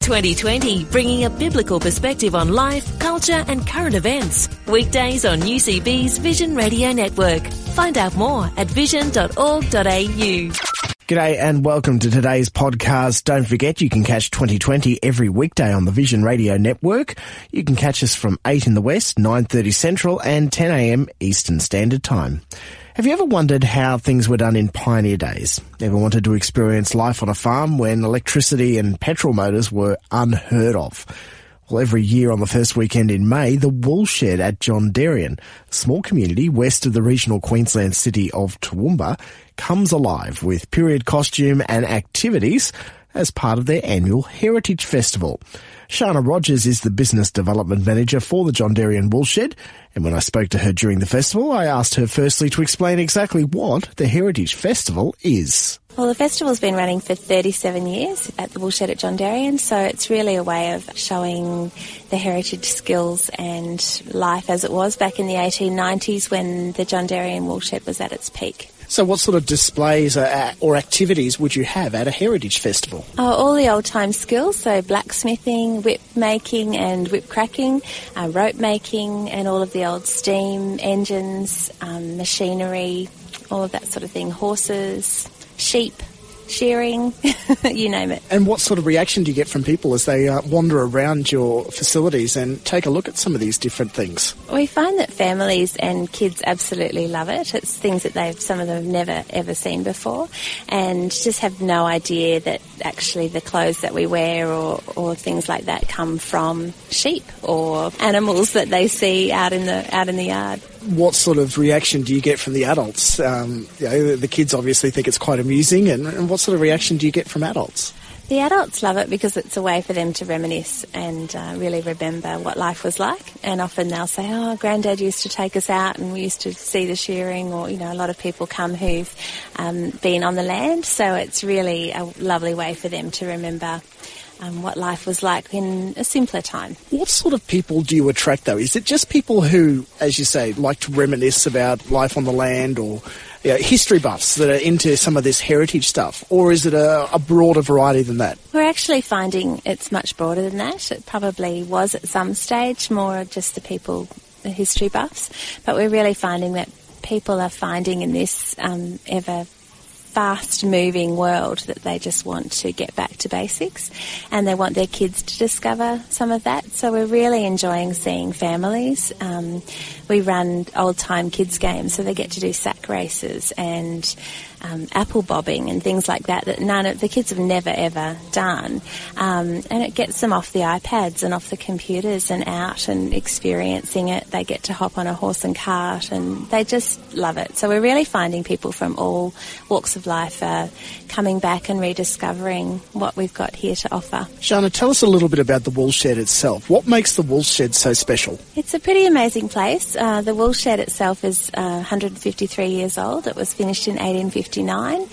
2020, bringing a biblical perspective on life, culture, and current events. Weekdays on UCB's Vision Radio Network. Find out more at vision.org.au. G'day and welcome to today's podcast. Don't forget you can catch 2020 every weekday on the Vision Radio Network. You can catch us from 8 in the West, 9.30 Central and 10am Eastern Standard Time. Have you ever wondered how things were done in pioneer days? Ever wanted to experience life on a farm when electricity and petrol motors were unheard of? Well, every year on the first weekend in May, the Woolshed at Jondaryan, a small community west of the regional Queensland city of Toowoomba, comes alive with period costume and activities as part of their annual Heritage Festival. Shana Rogers is the business development manager for the Jondaryan Woolshed, and when I spoke to her during the festival, I asked her firstly to explain exactly what the Heritage Festival is. Well, the festival's been running for 37 years at the Woolshed at Jondaryan, so it's really a way of showing the heritage skills and life as it was back in the 1890s when the Jondaryan Woolshed was at its peak. So, what sort of displays or activities would you have at a heritage festival? Oh, all the old time skills, so blacksmithing, whip making, and whip cracking, uh, rope making, and all of the old steam engines, um, machinery, all of that sort of thing, horses, sheep, shearing, you name it. And what sort of reaction do you get from people as they uh, wander around your facilities and take a look at some of these different things? We find that families and kids absolutely love it. It's things that they've some of them have never ever seen before, and just have no idea that actually the clothes that we wear or, or things like that come from sheep or animals that they see out in the out in the yard what sort of reaction do you get from the adults? Um, you know, the kids obviously think it's quite amusing, and, and, what sort of reaction do you get from adults? The adults love it because it's a way for them to reminisce and uh, really remember what life was like. And often they'll say, "Oh, Granddad used to take us out, and we used to see the shearing." Or you know, a lot of people come who've um, been on the land, so it's really a lovely way for them to remember um, what life was like in a simpler time. What sort of people do you attract, though? Is it just people who, as you say, like to reminisce about life on the land or you know, history buffs that are into some of this heritage stuff, or is it a, a, broader variety than that? We're actually finding it's much broader than that. It probably was at some stage more just the people, the history buffs, but we're really finding that people are finding in this um, ever fast moving world that they just want to get back to basics and they want their kids to discover some of that. So we're really enjoying seeing families. Um, we run old time kids games so they get to do sack races and um, apple bobbing and things like that that none of the kids have never ever done. Um, and it gets them off the iPads and off the computers and out and experiencing it. They get to hop on a horse and cart and they just love it. So we're really finding people from all walks of life are coming back and rediscovering what we've got here to offer. Shana, tell us a little bit about the Woolshed itself. What makes the Woolshed so special? It's a pretty amazing place. Uh, the Woolshed itself is uh, 153 years old. It was finished in 1850 1959,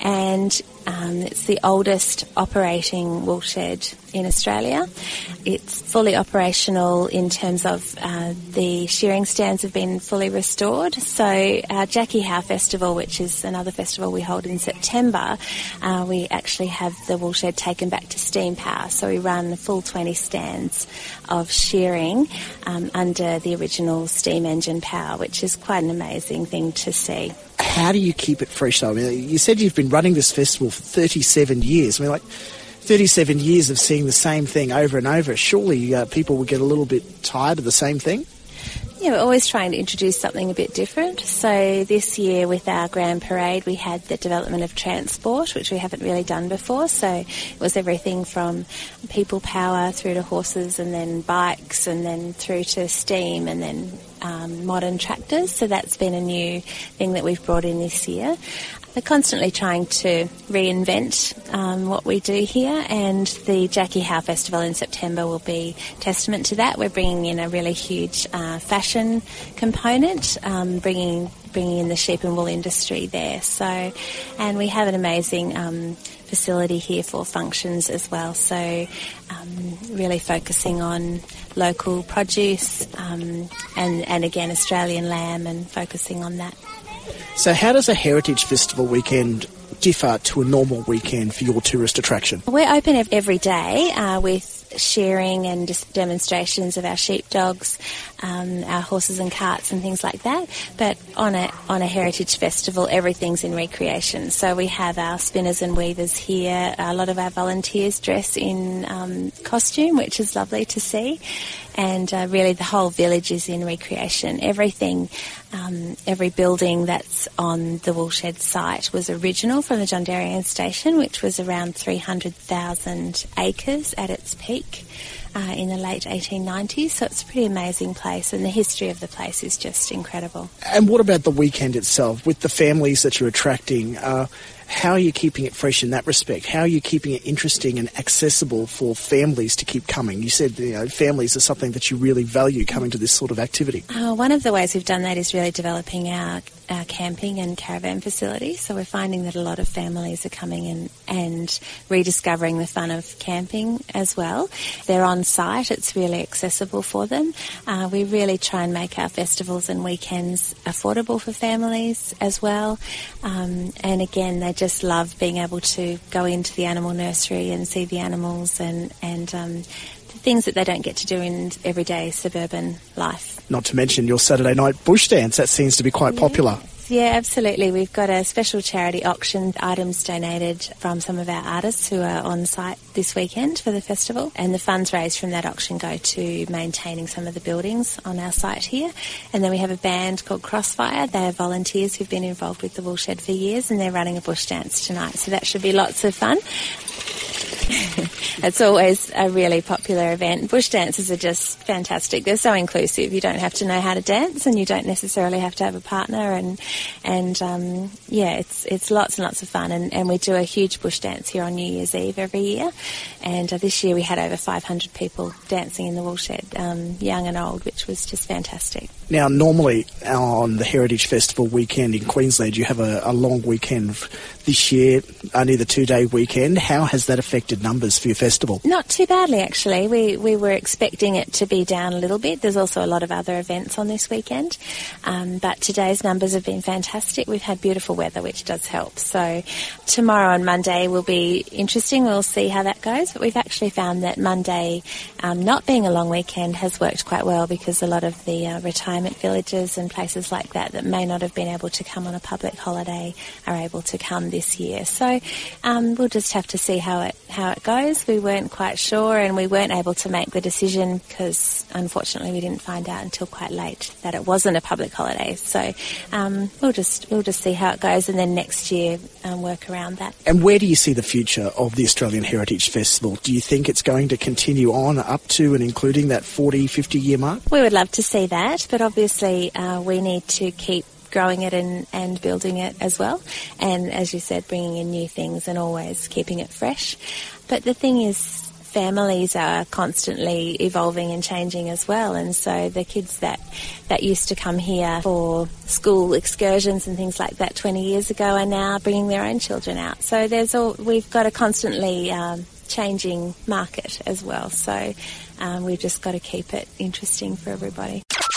and um, it's the oldest operating woolshed in Australia. It's fully operational in terms of uh, the shearing stands have been fully restored. So our Jackie Howe Festival, which is another festival we hold in September, uh, we actually have the woolshed taken back to steam power. So we run the full 20 stands of shearing um, under the original steam engine power, which is quite an amazing thing to see how do you keep it fresh though? I mean, you said you've been running this festival for 37 years. I mean, like 37 years of seeing the same thing over and over. Surely uh, people would get a little bit tired of the same thing? Yeah, we're always trying to introduce something a bit different. So this year with our Grand Parade, we had the development of transport, which we haven't really done before. So it was everything from people power through to horses and then bikes and then through to steam and then um, modern tractors. So that's been a new thing that we've brought in this year. We're constantly trying to reinvent um, what we do here, and the Jackie Howe Festival in September will be testament to that. We're bringing in a really huge uh, fashion component, um, bringing bringing in the sheep and wool industry there. So, and we have an amazing um, facility here for functions as well. So, um, really focusing on local produce um, and and again Australian lamb and focusing on that. So, how does a heritage festival weekend differ to a normal weekend for your tourist attraction? We're open every day uh, with sharing and demonstrations of our sheepdogs, um, our horses and carts and things like that. But on a on a heritage festival, everything's in recreation. So we have our spinners and weavers here. A lot of our volunteers dress in um, costume, which is lovely to see. And uh, really, the whole village is in recreation. Everything, um, every building that's on the Woolshed site was original from the Jondaryan station, which was around 300,000 acres at its peak uh, in the late 1890s. So it's a pretty amazing place, and the history of the place is just incredible. And what about the weekend itself with the families that you're attracting? Uh, how are you keeping it fresh in that respect? How are you keeping it interesting and accessible for families to keep coming? You said you know, families are something that you really value coming to this sort of activity. Uh, one of the ways we've done that is really developing our, our camping and caravan facilities. So we're finding that a lot of families are coming in and rediscovering the fun of camping as well. They're on site, it's really accessible for them. Uh, we really try and make our festivals and weekends affordable for families as well. Um, and again, they just love being able to go into the animal nursery and see the animals and and um, the things that they don't get to do in everyday suburban life. Not to mention your Saturday night bush dance that seems to be quite popular. Yeah, absolutely. We've got a special charity auction, items donated from some of our artists who are on site this weekend for the festival. And the funds raised from that auction go to maintaining some of the buildings on our site here. And then we have a band called Crossfire. They're volunteers who've been involved with the Woolshed for years and they're running a bush dance tonight. So that should be lots of fun. it's always a really popular event. Bush dances are just fantastic. They're so inclusive. You don't have to know how to dance, and you don't necessarily have to have a partner. And and um, yeah, it's it's lots and lots of fun. And, and we do a huge bush dance here on New Year's Eve every year. And uh, this year we had over 500 people dancing in the woolshed, um, young and old, which was just fantastic. Now, normally on the Heritage Festival weekend in Queensland, you have a, a long weekend. This year, only the two-day weekend. How has that affected numbers for your festival? Not too badly, actually. We we were expecting it to be down a little bit. There's also a lot of other events on this weekend, um, but today's numbers have been fantastic. We've had beautiful weather, which does help. So tomorrow and Monday will be interesting. We'll see how that goes. But we've actually found that Monday, um, not being a long weekend, has worked quite well because a lot of the uh, retirement villages and places like that that may not have been able to come on a public holiday are able to come this year. So um, we'll just have to see how it how it goes. We weren't quite sure, and we weren't able to make the decision because unfortunately we didn't find out until quite late that it wasn't a public holiday. So um, we'll just we'll just see how it goes, and then next year um, work around that. And where do you see the future of the Australian Heritage Festival? Do you think it's going to continue on up to and including that 40, 50 year mark? We would love to see that, but obviously uh, we need to keep growing it and, and building it as well. And as you said, bringing in new things and always keeping it fresh. But the thing is, families are constantly evolving and changing as well. And so the kids that, that used to come here for school excursions and things like that 20 years ago are now bringing their own children out. So there's all, we've got a constantly um, changing market as well. So um, we've just got to keep it interesting for everybody.